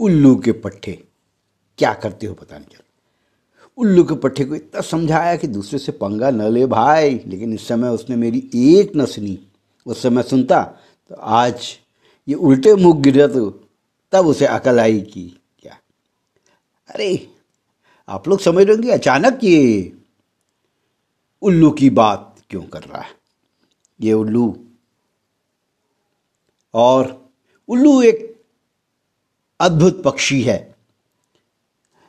उल्लू के पट्टे क्या करते हो पता नहीं चल। उल्लू के पट्टे को इतना समझाया कि दूसरे से पंगा न ले भाई, लेकिन इस समय उसने मेरी एक न सुनी। उस समय सुनता तो आज ये उल्टे मुख गिरा तो तब उसे अकल आई कि क्या? अरे, आप लोग समझ रहे होंगे अचानक ये उल्लू की बात क्यों कर रहा है? ये उल्लू। और उल्लू एक अद्भुत पक्षी है।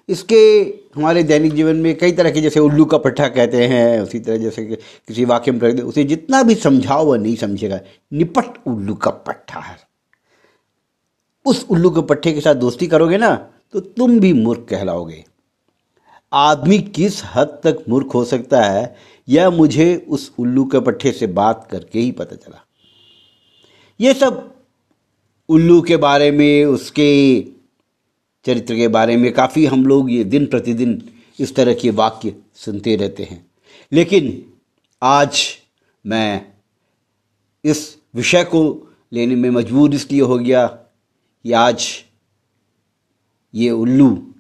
इसके हमारे दैनिक जीवन में कई तरह के जैसे उल्लू का पट्टा कहते हैं, उसी तरह जैसे कि किसी वाक्य में रख उसे जितना भी समझाओ वह नहीं समझेगा। निपट उल्लू का पट्टा है। उस उल्लू के पट्टे के साथ दोस्ती करोगे ना तो तुम भी मूर्ख कहलाओगे। आदमी किस हद तक मूर्ख हो सकता है, यह मुझे उस उल्लू के पट्टे से बात करके ही पता चला। ये सब उल्लू के बारे में, उसके चरित्र के बारे में काफ़ी हम लोग ये दिन प्रतिदिन इस तरह के वाक्य सुनते रहते हैं। लेकिन आज मैं इस विषय को लेने में मजबूर इसलिए हो गया कि आज ये उल्लू,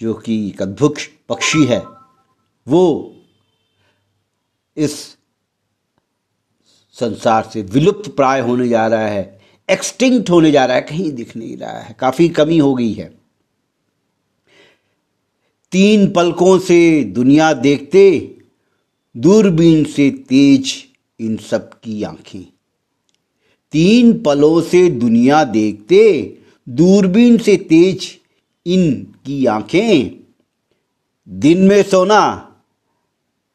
जो कि एक अद्भुत पक्षी है, वो इस संसार से विलुप्त प्राय होने जा रहा है। एक्सटिंक्ट होने जा रहा है, कहीं दिख नहीं रहा है, काफ़ी कमी हो गई है। तीन पलकों से दुनिया देखते, दूरबीन से तेज इन सब की आँखें। तीन पलों से दुनिया देखते, दूरबीन से तेज इनकी आँखें। दिन में सोना,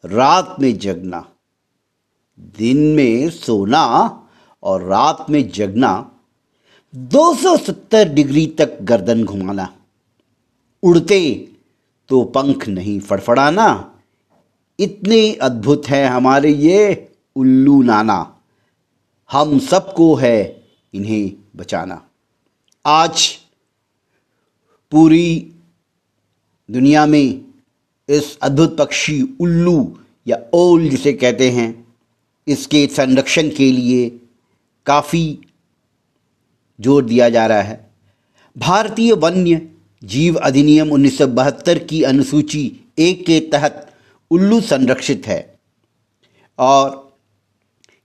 रात में जगना। दिन में सोना और रात में जगना 270 डिग्री तक गर्दन घुमाना। उड़ते तो पंख नहीं फड़फड़ाना। इतने अद्भुत हैं हमारे ये उल्लू नाना। हम सबको है इन्हें बचाना। आज पूरी दुनिया में इस अद्भुत पक्षी उल्लू या ओल जिसे कहते हैं, इसके संरक्षण के लिए काफ़ी ज़ोर दिया जा रहा है। भारतीय वन्य जीव अधिनियम 1972 की अनुसूची एक के तहत उल्लू संरक्षित है और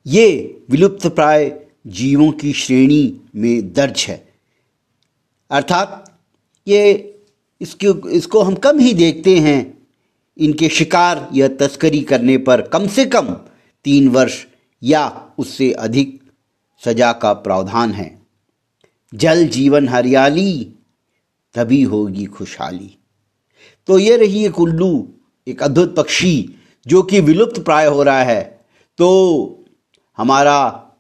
ये विलुप्त प्राय जीवों की श्रेणी में दर्ज है। अर्थात ये इसके, इसको हम कम ही देखते हैं। इनके शिकार या तस्करी करने पर कम से कम तीन वर्ष या उससे अधिक सजा का प्रावधान है। जल जीवन हरियाली, तभी होगी खुशहाली। तो ये रही एक उल्लू, एक अद्भुत पक्षी, जो कि विलुप्त प्राय हो रहा है। तो हमारा,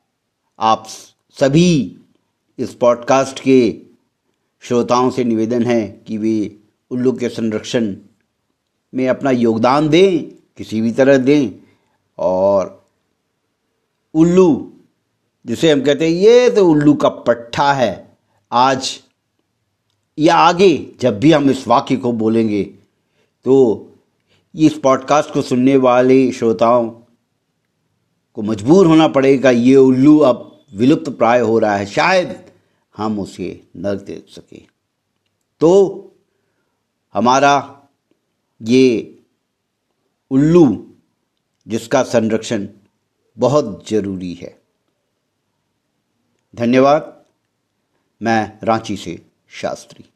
आप सभी इस पॉडकास्ट के श्रोताओं से निवेदन है कि वे उल्लू के संरक्षण में अपना योगदान दें, किसी भी तरह दें, और उल्लू जिसे हम कहते हैं, ये तो उल्लू का पट्टा है। आज या आगे जब भी हम इस वाक्य को बोलेंगे तो इस पॉडकास्ट को सुनने वाले श्रोताओं को मजबूर होना पड़ेगा, ये उल्लू अब विलुप्त प्राय हो रहा है। शायद हम उसे न देख सके। तो हमारा ये उल्लू, जिसका संरक्षण बहुत ज़रूरी है। धन्यवाद। मैं रांची से शास्त्री।